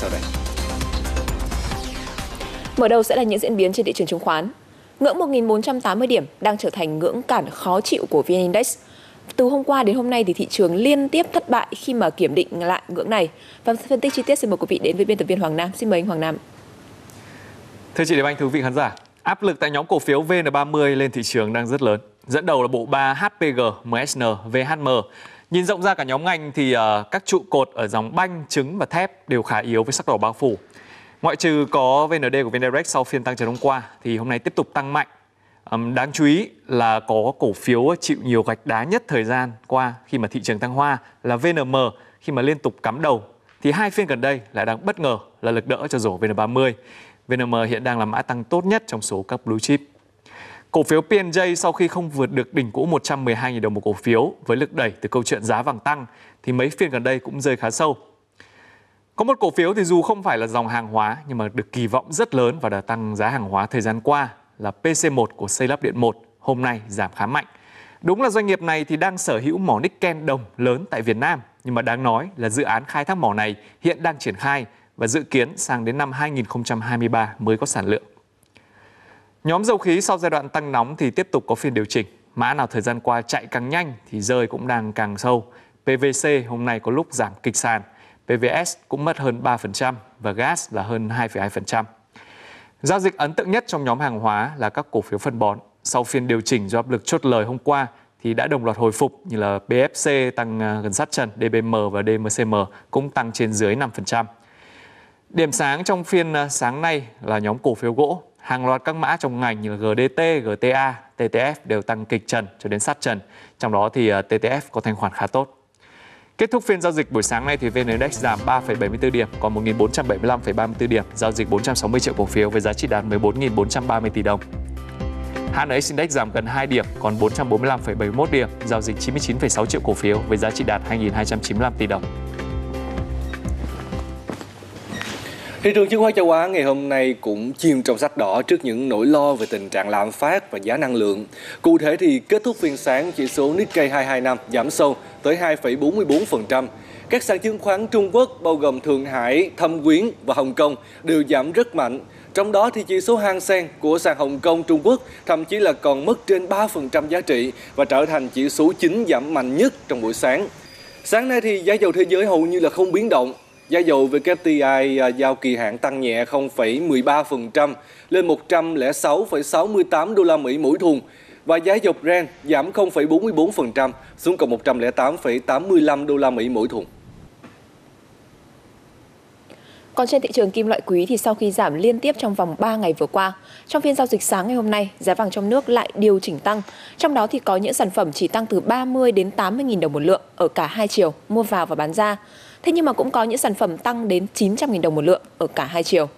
sau đây. Mở đầu sẽ là những diễn biến trên thị trường chứng khoán. Ngưỡng 1.480 điểm đang trở thành ngưỡng cản khó chịu của VN Index. Từ hôm qua đến hôm nay thì thị trường liên tiếp thất bại khi mà kiểm định lại ngưỡng này. Và phân tích chi tiết xin mời quý vị đến với biên tập viên Hoàng Nam. Xin mời anh Hoàng Nam. Thưa chị Điệp Anh, thưa quý vị khán giả, áp lực tại nhóm cổ phiếu VN30 lên thị trường đang rất lớn. Dẫn đầu là bộ ba HPG, MSN, VHM. Nhìn rộng ra cả nhóm ngành thì uh, các trụ cột ở dòng banh, trứng và thép đều khá yếu với sắc đỏ bao phủ. Ngoại trừ có VND của VNDirect sau phiên tăng trần hôm qua thì hôm nay tiếp tục tăng mạnh. Um, đáng chú ý là có cổ phiếu chịu nhiều gạch đá nhất thời gian qua khi mà thị trường tăng hoa là VNM khi mà liên tục cắm đầu thì hai phiên gần đây lại đang bất ngờ là lực đỡ cho rổ VN30. VNM hiện đang là mã tăng tốt nhất trong số các blue chip. Cổ phiếu PJ sau khi không vượt được đỉnh cũ 112.000 đồng một cổ phiếu với lực đẩy từ câu chuyện giá vàng tăng thì mấy phiên gần đây cũng rơi khá sâu. Có một cổ phiếu thì dù không phải là dòng hàng hóa nhưng mà được kỳ vọng rất lớn và đã tăng giá hàng hóa thời gian qua là PC1 của xây lắp điện 1 hôm nay giảm khá mạnh. Đúng là doanh nghiệp này thì đang sở hữu mỏ nickel đồng lớn tại Việt Nam, nhưng mà đáng nói là dự án khai thác mỏ này hiện đang triển khai và dự kiến sang đến năm 2023 mới có sản lượng. Nhóm dầu khí sau giai đoạn tăng nóng thì tiếp tục có phiên điều chỉnh. Mã nào thời gian qua chạy càng nhanh thì rơi cũng đang càng sâu. PVC hôm nay có lúc giảm kịch sàn. PVS cũng mất hơn 3% và gas là hơn 2,2%. Giao dịch ấn tượng nhất trong nhóm hàng hóa là các cổ phiếu phân bón. Sau phiên điều chỉnh do áp lực chốt lời hôm qua thì đã đồng loạt hồi phục như là BFC tăng à, gần sát trần, DBM và DMCM cũng tăng trên dưới 5%. Điểm sáng trong phiên à, sáng nay là nhóm cổ phiếu gỗ. Hàng loạt các mã trong ngành như là GDT, GTA, TTF đều tăng kịch trần cho đến sát trần. Trong đó thì ờ, TTF có thanh khoản khá tốt. Kết thúc phiên giao dịch buổi sáng nay thì VN Index giảm 3,74 điểm, còn 1.475,34 điểm, giao dịch 460 triệu cổ phiếu với giá trị đạt 14.430 tỷ đồng. HNX Index giảm gần 2 điểm, còn 445,71 điểm, giao dịch 99,6 triệu cổ phiếu với giá trị đạt 2.295 tỷ đồng. Thị trường chứng khoán châu Á ngày hôm nay cũng chìm trong sắc đỏ trước những nỗi lo về tình trạng lạm phát và giá năng lượng. Cụ thể thì kết thúc phiên sáng chỉ số Nikkei 225 giảm sâu tới 2,44%. Các sàn chứng khoán Trung Quốc bao gồm Thượng Hải, Thâm Quyến và Hồng Kông đều giảm rất mạnh. Trong đó thì chỉ số Hang Seng của sàn Hồng Kông Trung Quốc thậm chí là còn mất trên 3% giá trị và trở thành chỉ số chính giảm mạnh nhất trong buổi sáng. Sáng nay thì giá dầu thế giới hầu như là không biến động, Giá dầu WTI à, giao kỳ hạn tăng nhẹ 0,13% lên 106,68 đô la Mỹ mỗi thùng và giá dầu Brent giảm 0,44% xuống còn 108,85 đô la Mỹ mỗi thùng. Còn trên thị trường kim loại quý thì sau khi giảm liên tiếp trong vòng 3 ngày vừa qua, trong phiên giao dịch sáng ngày hôm nay, giá vàng trong nước lại điều chỉnh tăng. Trong đó thì có những sản phẩm chỉ tăng từ 30 đến 80 000 đồng một lượng ở cả hai chiều, mua vào và bán ra. Thế nhưng mà cũng có những sản phẩm tăng đến 900.000 đồng một lượng ở cả hai chiều.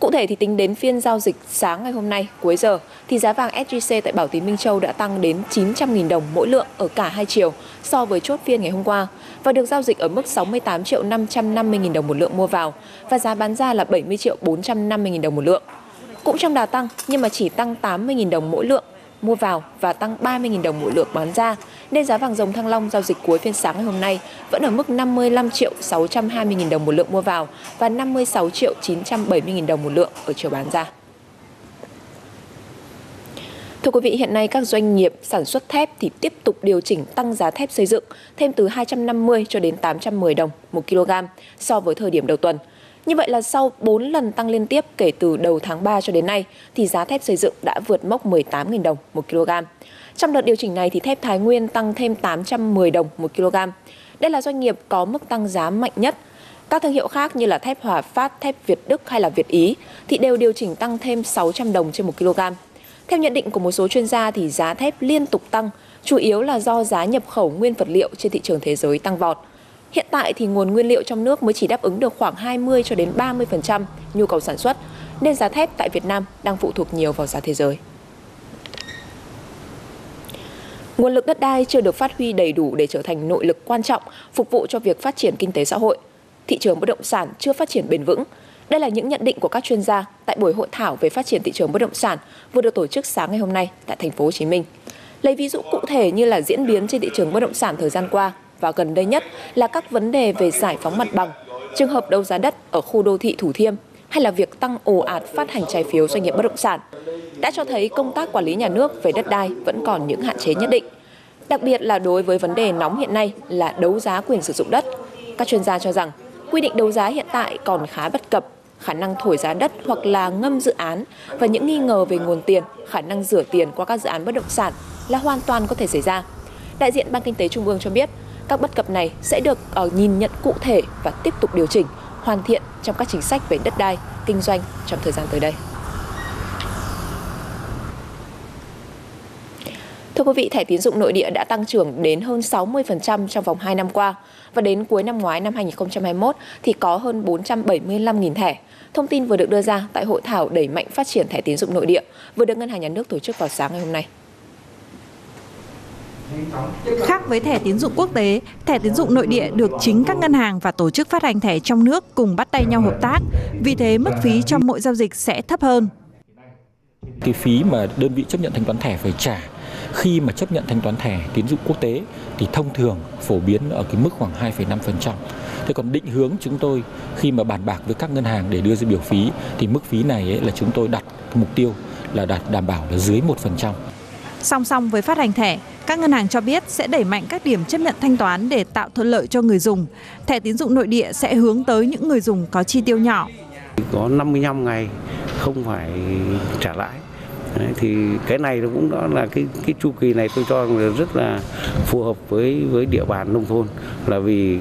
Cụ thể thì tính đến phiên giao dịch sáng ngày hôm nay cuối giờ thì giá vàng SJC tại Bảo Tín Minh Châu đã tăng đến 900.000 đồng mỗi lượng ở cả hai chiều so với chốt phiên ngày hôm qua và được giao dịch ở mức 68 triệu 550 000 đồng một lượng mua vào và giá bán ra là 70 triệu 450 000 đồng một lượng. Cũng trong đà tăng nhưng mà chỉ tăng 80 000 đồng mỗi lượng mua vào và tăng 30.000 đồng mỗi lượng bán ra, nên giá vàng dòng Thăng Long giao dịch cuối phiên sáng ngày hôm nay vẫn ở mức 55 triệu 620.000 đồng một lượng mua vào và 56 triệu 970.000 đồng một lượng ở chiều bán ra. Thưa quý vị, hiện nay các doanh nghiệp sản xuất thép thì tiếp tục điều chỉnh tăng giá thép xây dựng thêm từ 250 cho đến 810 đồng một kg so với thời điểm đầu tuần – như vậy là sau 4 lần tăng liên tiếp kể từ đầu tháng 3 cho đến nay thì giá thép xây dựng đã vượt mốc 18.000 đồng một kg. Trong đợt điều chỉnh này thì thép Thái Nguyên tăng thêm 810 đồng một kg. Đây là doanh nghiệp có mức tăng giá mạnh nhất. Các thương hiệu khác như là thép Hòa Phát, thép Việt Đức hay là Việt Ý thì đều điều chỉnh tăng thêm 600 đồng trên một kg. Theo nhận định của một số chuyên gia thì giá thép liên tục tăng, chủ yếu là do giá nhập khẩu nguyên vật liệu trên thị trường thế giới tăng vọt. Hiện tại thì nguồn nguyên liệu trong nước mới chỉ đáp ứng được khoảng 20 cho đến 30% nhu cầu sản xuất, nên giá thép tại Việt Nam đang phụ thuộc nhiều vào giá thế giới. Nguồn lực đất đai chưa được phát huy đầy đủ để trở thành nội lực quan trọng phục vụ cho việc phát triển kinh tế xã hội. Thị trường bất động sản chưa phát triển bền vững. Đây là những nhận định của các chuyên gia tại buổi hội thảo về phát triển thị trường bất động sản vừa được tổ chức sáng ngày hôm nay tại thành phố Hồ Chí Minh. Lấy ví dụ cụ thể như là diễn biến trên thị trường bất động sản thời gian qua và gần đây nhất là các vấn đề về giải phóng mặt bằng, trường hợp đấu giá đất ở khu đô thị Thủ Thiêm hay là việc tăng ồ ạt phát hành trái phiếu doanh nghiệp bất động sản đã cho thấy công tác quản lý nhà nước về đất đai vẫn còn những hạn chế nhất định. Đặc biệt là đối với vấn đề nóng hiện nay là đấu giá quyền sử dụng đất. Các chuyên gia cho rằng quy định đấu giá hiện tại còn khá bất cập, khả năng thổi giá đất hoặc là ngâm dự án và những nghi ngờ về nguồn tiền, khả năng rửa tiền qua các dự án bất động sản là hoàn toàn có thể xảy ra. Đại diện Ban Kinh tế Trung ương cho biết, các bất cập này sẽ được ờ, nhìn nhận cụ thể và tiếp tục điều chỉnh, hoàn thiện trong các chính sách về đất đai, kinh doanh trong thời gian tới đây. Thưa quý vị, thẻ tín dụng nội địa đã tăng trưởng đến hơn 60% trong vòng 2 năm qua và đến cuối năm ngoái năm 2021 thì có hơn 475.000 thẻ. Thông tin vừa được đưa ra tại hội thảo đẩy mạnh phát triển thẻ tín dụng nội địa vừa được Ngân hàng Nhà nước tổ chức vào sáng ngày hôm nay. Khác với thẻ tín dụng quốc tế, thẻ tín dụng nội địa được chính các ngân hàng và tổ chức phát hành thẻ trong nước cùng bắt tay nhau hợp tác. Vì thế, mức phí trong mỗi giao dịch sẽ thấp hơn. Cái phí mà đơn vị chấp nhận thanh toán thẻ phải trả khi mà chấp nhận thanh toán thẻ tín dụng quốc tế thì thông thường phổ biến ở cái mức khoảng 2,5%. Thế còn định hướng chúng tôi khi mà bàn bạc với các ngân hàng để đưa ra biểu phí thì mức phí này ấy là chúng tôi đặt mục tiêu là đạt đảm bảo là dưới 1%. Song song với phát hành thẻ, các ngân hàng cho biết sẽ đẩy mạnh các điểm chấp nhận thanh toán để tạo thuận lợi cho người dùng. Thẻ tín dụng nội địa sẽ hướng tới những người dùng có chi tiêu nhỏ. Có 55 ngày không phải trả lãi. Đấy, thì cái này cũng đó là cái cái chu kỳ này tôi cho là rất là phù hợp với với địa bàn nông thôn là vì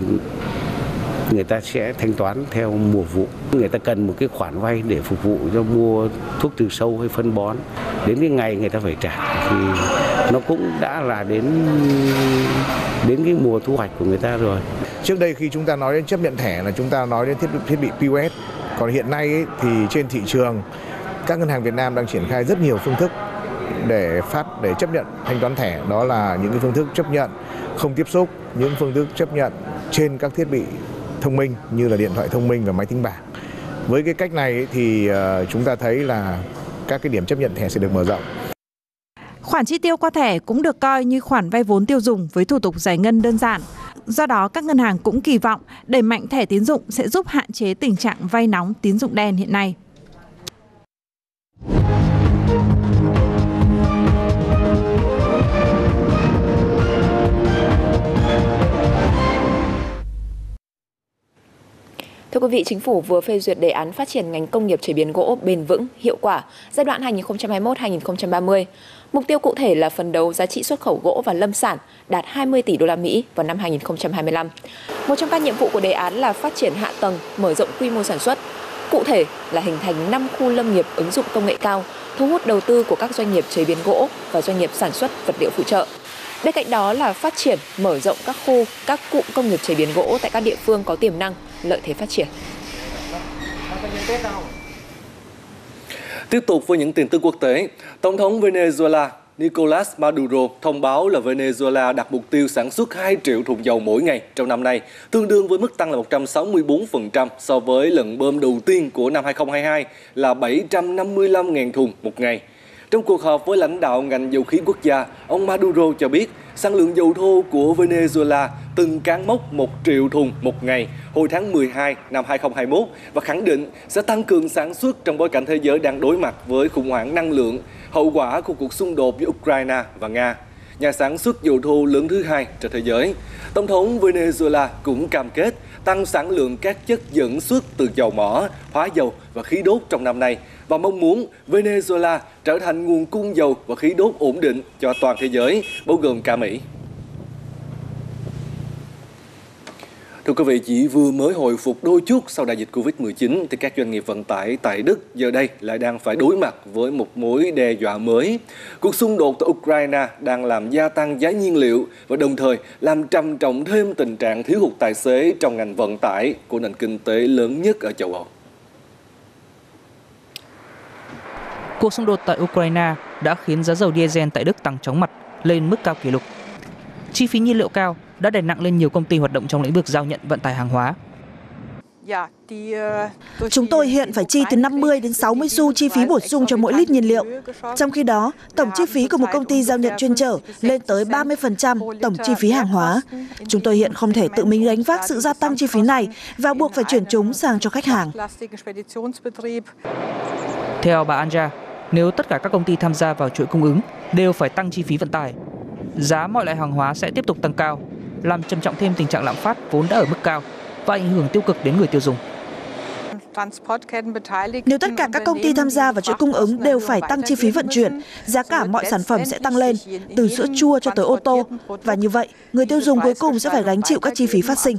người ta sẽ thanh toán theo mùa vụ. Người ta cần một cái khoản vay để phục vụ cho mua thuốc trừ sâu hay phân bón. Đến cái ngày người ta phải trả thì nó cũng đã là đến đến cái mùa thu hoạch của người ta rồi. Trước đây khi chúng ta nói đến chấp nhận thẻ là chúng ta nói đến thiết bị thiết bị POS còn hiện nay ấy, thì trên thị trường các ngân hàng Việt Nam đang triển khai rất nhiều phương thức để phát để chấp nhận thanh toán thẻ. Đó là những cái phương thức chấp nhận không tiếp xúc những phương thức chấp nhận trên các thiết bị thông minh như là điện thoại thông minh và máy tính bảng với cái cách này thì ờ, chúng ta thấy là các cái điểm chấp nhận thẻ sẽ được mở rộng Khoản chi tiêu qua thẻ cũng được coi như khoản vay vốn tiêu dùng với thủ tục giải ngân đơn giản. Do đó, các ngân hàng cũng kỳ vọng đẩy mạnh thẻ tín dụng sẽ giúp hạn chế tình trạng vay nóng tín dụng đen hiện nay. Thưa quý vị, Chính phủ vừa phê duyệt đề án phát triển ngành công nghiệp chế biến gỗ bền vững, hiệu quả giai đoạn 2021-2030. Mục tiêu cụ thể là phần đấu giá trị xuất khẩu gỗ và lâm sản đạt 20 tỷ đô la Mỹ vào năm 2025. Một trong các nhiệm vụ của đề án là phát triển hạ tầng, mở rộng quy mô sản xuất. Cụ thể là hình thành 5 khu lâm nghiệp ứng dụng công nghệ cao, thu hút đầu tư của các doanh nghiệp chế biến gỗ và doanh nghiệp sản xuất vật liệu phụ trợ. Bên cạnh đó là phát triển, mở rộng các khu, các cụm công nghiệp chế biến gỗ tại các địa phương có tiềm năng, lợi thế phát triển. Tiếp tục với những tin tức quốc tế, Tổng thống Venezuela Nicolas Maduro thông báo là Venezuela đặt mục tiêu sản xuất 2 triệu thùng dầu mỗi ngày trong năm nay, tương đương với mức tăng là 164% so với lần bơm đầu tiên của năm 2022 là 755.000 thùng một ngày. Trong cuộc họp với lãnh đạo ngành dầu khí quốc gia, ông Maduro cho biết sản lượng dầu thô của Venezuela từng cán mốc 1 triệu thùng một ngày hồi tháng 12 năm 2021 và khẳng định sẽ tăng cường sản xuất trong bối cảnh thế giới đang đối mặt với khủng hoảng năng lượng, hậu quả của cuộc xung đột giữa Ukraine và Nga nhà sản xuất dầu thô lớn thứ hai trên thế giới. Tổng thống Venezuela cũng cam kết tăng sản lượng các chất dẫn xuất từ dầu mỏ, hóa dầu và khí đốt trong năm nay và mong muốn Venezuela trở thành nguồn cung dầu và khí đốt ổn định cho toàn thế giới, bao gồm cả Mỹ. Thưa quý vị, chỉ vừa mới hồi phục đôi chút sau đại dịch Covid-19 thì các doanh nghiệp vận tải tại Đức giờ đây lại đang phải đối mặt với một mối đe dọa mới. Cuộc xung đột tại Ukraine đang làm gia tăng giá nhiên liệu và đồng thời làm trầm trọng thêm tình trạng thiếu hụt tài xế trong ngành vận tải của nền kinh tế lớn nhất ở châu Âu. Cuộc xung đột tại Ukraine đã khiến giá dầu diesel tại Đức tăng chóng mặt lên mức cao kỷ lục. Chi phí nhiên liệu cao đã đè nặng lên nhiều công ty hoạt động trong lĩnh vực giao nhận vận tải hàng hóa. Chúng tôi hiện phải chi từ 50 đến 60 xu chi phí bổ sung cho mỗi lít nhiên liệu. Trong khi đó, tổng chi phí của một công ty giao nhận chuyên trở lên tới 30% tổng chi phí hàng hóa. Chúng tôi hiện không thể tự mình gánh vác sự gia tăng chi phí này và buộc phải chuyển chúng sang cho khách hàng. Theo bà Anja, nếu tất cả các công ty tham gia vào chuỗi cung ứng đều phải tăng chi phí vận tải, giá mọi loại hàng hóa sẽ tiếp tục tăng cao, làm trầm trọng thêm tình trạng lạm phát vốn đã ở mức cao và ảnh hưởng tiêu cực đến người tiêu dùng. Nếu tất cả các công ty tham gia vào chuỗi cung ứng đều phải tăng chi phí vận chuyển, giá cả mọi sản phẩm sẽ tăng lên, từ sữa chua cho tới ô tô. Và như vậy, người tiêu dùng cuối cùng sẽ phải gánh chịu các chi phí phát sinh.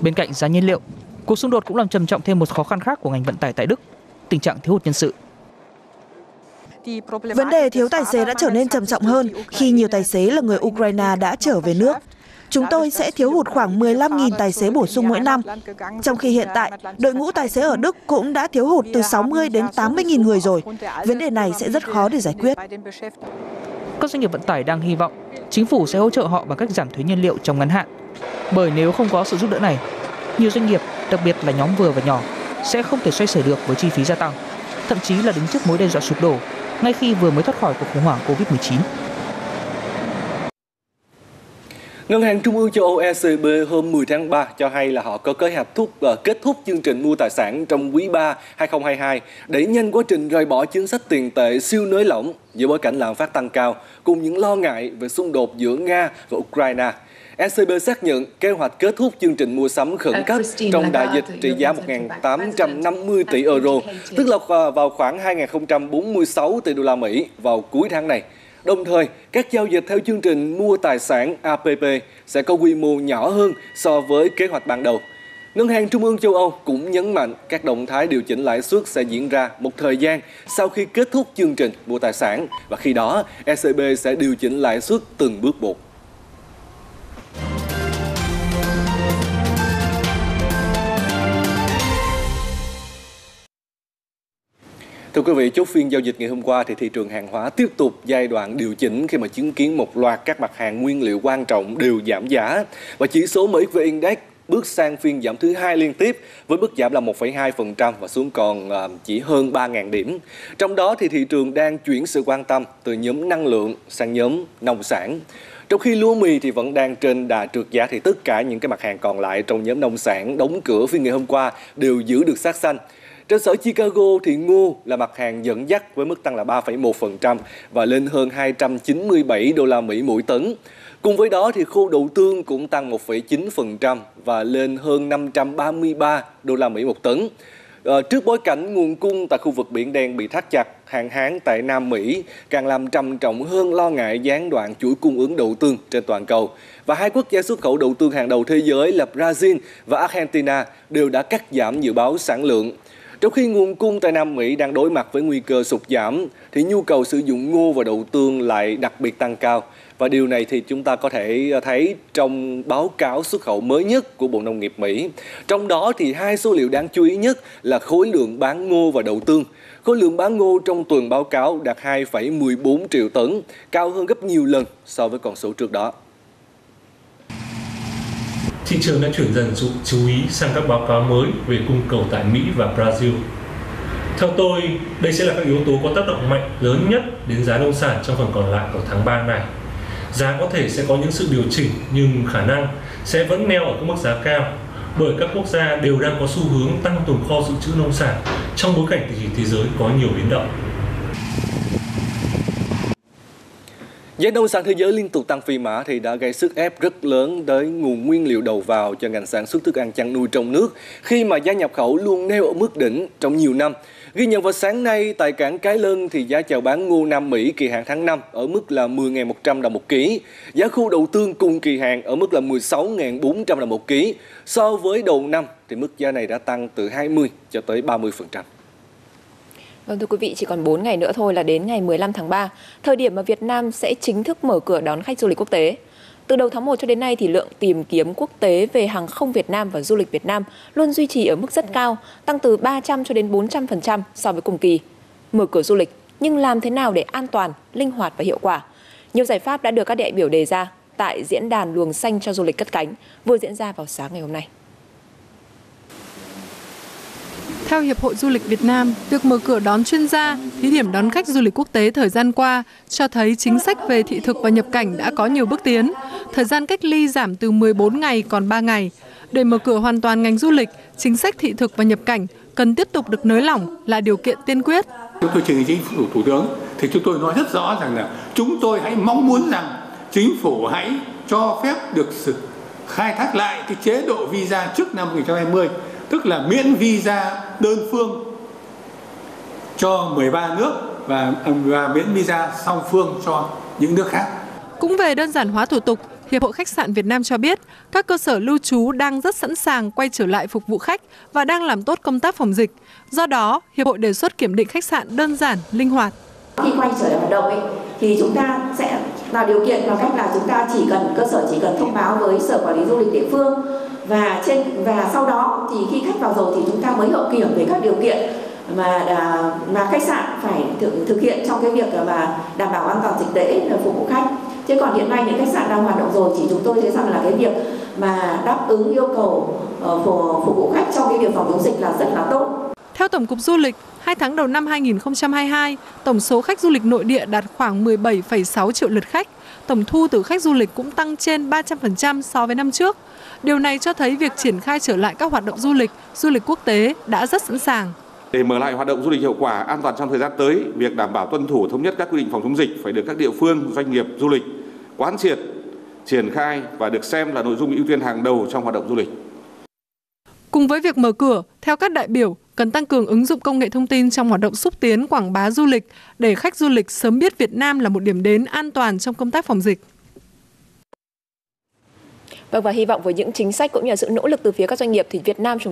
Bên cạnh giá nhiên liệu, cuộc xung đột cũng làm trầm trọng thêm một khó khăn khác của ngành vận tải tại Đức, tình trạng thiếu hụt nhân sự. Vấn đề thiếu tài xế đã trở nên trầm trọng hơn khi nhiều tài xế là người Ukraine đã trở về nước. Chúng tôi sẽ thiếu hụt khoảng 15.000 tài xế bổ sung mỗi năm, trong khi hiện tại đội ngũ tài xế ở Đức cũng đã thiếu hụt từ 60 đến 80.000 người rồi. Vấn đề này sẽ rất khó để giải quyết. Các doanh nghiệp vận tải đang hy vọng chính phủ sẽ hỗ trợ họ bằng cách giảm thuế nhiên liệu trong ngắn hạn. Bởi nếu không có sự giúp đỡ này, nhiều doanh nghiệp, đặc biệt là nhóm vừa và nhỏ, sẽ không thể xoay sở được với chi phí gia tăng, thậm chí là đứng trước mối đe dọa sụp đổ ngay khi vừa mới thoát khỏi cuộc khủng hoảng Covid-19. Ngân hàng Trung ương châu Âu ECB hôm 10 tháng 3 cho hay là họ có kế hoạch thúc uh, kết thúc chương trình mua tài sản trong quý 3 2022 để nhanh quá trình rời bỏ chính sách tiền tệ siêu nới lỏng giữa bối cảnh lạm phát tăng cao cùng những lo ngại về xung đột giữa Nga và Ukraine. ECB xác nhận kế hoạch kết thúc chương trình mua sắm khẩn cấp trong đại dịch trị giá 1.850 tỷ euro, tức là vào khoảng 2.046 tỷ đô la Mỹ vào cuối tháng này. Đồng thời, các giao dịch theo chương trình mua tài sản APP sẽ có quy mô nhỏ hơn so với kế hoạch ban đầu. Ngân hàng Trung ương châu Âu cũng nhấn mạnh các động thái điều chỉnh lãi suất sẽ diễn ra một thời gian sau khi kết thúc chương trình mua tài sản và khi đó ECB sẽ điều chỉnh lãi suất từng bước một. Thưa quý vị, chốt phiên giao dịch ngày hôm qua thì thị trường hàng hóa tiếp tục giai đoạn điều chỉnh khi mà chứng kiến một loạt các mặt hàng nguyên liệu quan trọng đều giảm giá và chỉ số MXV Index bước sang phiên giảm thứ hai liên tiếp với mức giảm là 1,2% và xuống còn à, chỉ hơn 3.000 điểm. Trong đó thì thị trường đang chuyển sự quan tâm từ nhóm năng lượng sang nhóm nông sản. Trong khi lúa mì thì vẫn đang trên đà trượt giá thì tất cả những cái mặt hàng còn lại trong nhóm nông sản đóng cửa phiên ngày hôm qua đều giữ được sát xanh. Trên sở Chicago thì ngô là mặt hàng dẫn dắt với mức tăng là 3,1% và lên hơn 297 đô la Mỹ mỗi tấn. Cùng với đó thì khô đậu tương cũng tăng 1,9% và lên hơn 533 đô la Mỹ một tấn. À, trước bối cảnh nguồn cung tại khu vực Biển Đen bị thắt chặt, hạn hán tại Nam Mỹ càng làm trầm trọng hơn lo ngại gián đoạn chuỗi cung ứng đậu tương trên toàn cầu. Và hai quốc gia xuất khẩu đậu tương hàng đầu thế giới là Brazil và Argentina đều đã cắt giảm dự báo sản lượng. Trong khi nguồn cung tại Nam Mỹ đang đối mặt với nguy cơ sụt giảm, thì nhu cầu sử dụng ngô và đậu tương lại đặc biệt tăng cao. Và điều này thì chúng ta có thể thấy trong báo cáo xuất khẩu mới nhất của Bộ Nông nghiệp Mỹ. Trong đó thì hai số liệu đáng chú ý nhất là khối lượng bán ngô và đậu tương. Khối lượng bán ngô trong tuần báo cáo đạt 2,14 triệu tấn, cao hơn gấp nhiều lần so với con số trước đó thị trường đã chuyển dần sự chú ý sang các báo cáo mới về cung cầu tại Mỹ và Brazil. Theo tôi, đây sẽ là các yếu tố có tác động mạnh lớn nhất đến giá nông sản trong phần còn lại của tháng 3 này. Giá có thể sẽ có những sự điều chỉnh nhưng khả năng sẽ vẫn neo ở các mức giá cao bởi các quốc gia đều đang có xu hướng tăng tồn kho dự trữ nông sản trong bối cảnh tình hình thế giới có nhiều biến động. Giá nông sản thế giới liên tục tăng phi mã thì đã gây sức ép rất lớn tới nguồn nguyên liệu đầu vào cho ngành sản xuất thức ăn chăn nuôi trong nước khi mà giá nhập khẩu luôn neo ở mức đỉnh trong nhiều năm. Ghi nhận vào sáng nay, tại cảng Cái Lân thì giá chào bán ngô Nam Mỹ kỳ hạn tháng 5 ở mức là 10.100 đồng một ký. Giá khu đậu tương cùng kỳ hạn ở mức là 16.400 đồng một ký. So với đầu năm thì mức giá này đã tăng từ 20 cho tới 30%. Vâng thưa quý vị, chỉ còn 4 ngày nữa thôi là đến ngày 15 tháng 3, thời điểm mà Việt Nam sẽ chính thức mở cửa đón khách du lịch quốc tế. Từ đầu tháng 1 cho đến nay thì lượng tìm kiếm quốc tế về hàng không Việt Nam và du lịch Việt Nam luôn duy trì ở mức rất cao, tăng từ 300 cho đến 400% so với cùng kỳ. Mở cửa du lịch, nhưng làm thế nào để an toàn, linh hoạt và hiệu quả? Nhiều giải pháp đã được các đại biểu đề ra tại diễn đàn luồng xanh cho du lịch cất cánh vừa diễn ra vào sáng ngày hôm nay. Theo Hiệp hội Du lịch Việt Nam, việc mở cửa đón chuyên gia, thí điểm đón khách du lịch quốc tế thời gian qua cho thấy chính sách về thị thực và nhập cảnh đã có nhiều bước tiến. Thời gian cách ly giảm từ 14 ngày còn 3 ngày. Để mở cửa hoàn toàn ngành du lịch, chính sách thị thực và nhập cảnh cần tiếp tục được nới lỏng là điều kiện tiên quyết. Chúng tôi trình chính phủ thủ tướng thì chúng tôi nói rất rõ rằng là chúng tôi hãy mong muốn rằng chính phủ hãy cho phép được sự khai thác lại cái chế độ visa trước năm 2020, tức là miễn visa đơn phương cho 13 nước và, và miễn visa song phương cho những nước khác. Cũng về đơn giản hóa thủ tục, Hiệp hội Khách sạn Việt Nam cho biết các cơ sở lưu trú đang rất sẵn sàng quay trở lại phục vụ khách và đang làm tốt công tác phòng dịch. Do đó, Hiệp hội đề xuất kiểm định khách sạn đơn giản, linh hoạt. Khi quay trở lại hoạt động ấy, thì chúng ta sẽ tạo điều kiện bằng cách là chúng ta chỉ cần cơ sở chỉ cần thông báo với sở quản lý du lịch địa phương và trên và sau đó thì khi khách vào rồi thì chúng ta mới hậu kiểm về các điều kiện mà à, mà khách sạn phải thực, thực hiện trong cái việc mà đảm bảo an toàn dịch tễ à, phục vụ khách. Chứ còn hiện nay những khách sạn đang hoạt động rồi thì chúng tôi thấy rằng là cái việc mà đáp ứng yêu cầu ờ, của phục vụ khách trong cái việc phòng chống dịch là rất là tốt. Theo Tổng cục Du lịch, 2 tháng đầu năm 2022, tổng số khách du lịch nội địa đạt khoảng 17,6 triệu lượt khách. Tổng thu từ khách du lịch cũng tăng trên 300% so với năm trước. Điều này cho thấy việc triển khai trở lại các hoạt động du lịch, du lịch quốc tế đã rất sẵn sàng. Để mở lại hoạt động du lịch hiệu quả, an toàn trong thời gian tới, việc đảm bảo tuân thủ thống nhất các quy định phòng chống dịch phải được các địa phương, doanh nghiệp du lịch quán triệt, triển khai và được xem là nội dung ưu tiên hàng đầu trong hoạt động du lịch. Cùng với việc mở cửa, theo các đại biểu, cần tăng cường ứng dụng công nghệ thông tin trong hoạt động xúc tiến, quảng bá du lịch, để khách du lịch sớm biết Việt Nam là một điểm đến an toàn trong công tác phòng dịch. Vâng và hy vọng với những chính sách cũng như sự nỗ lực từ phía các doanh nghiệp thì Việt Nam chúng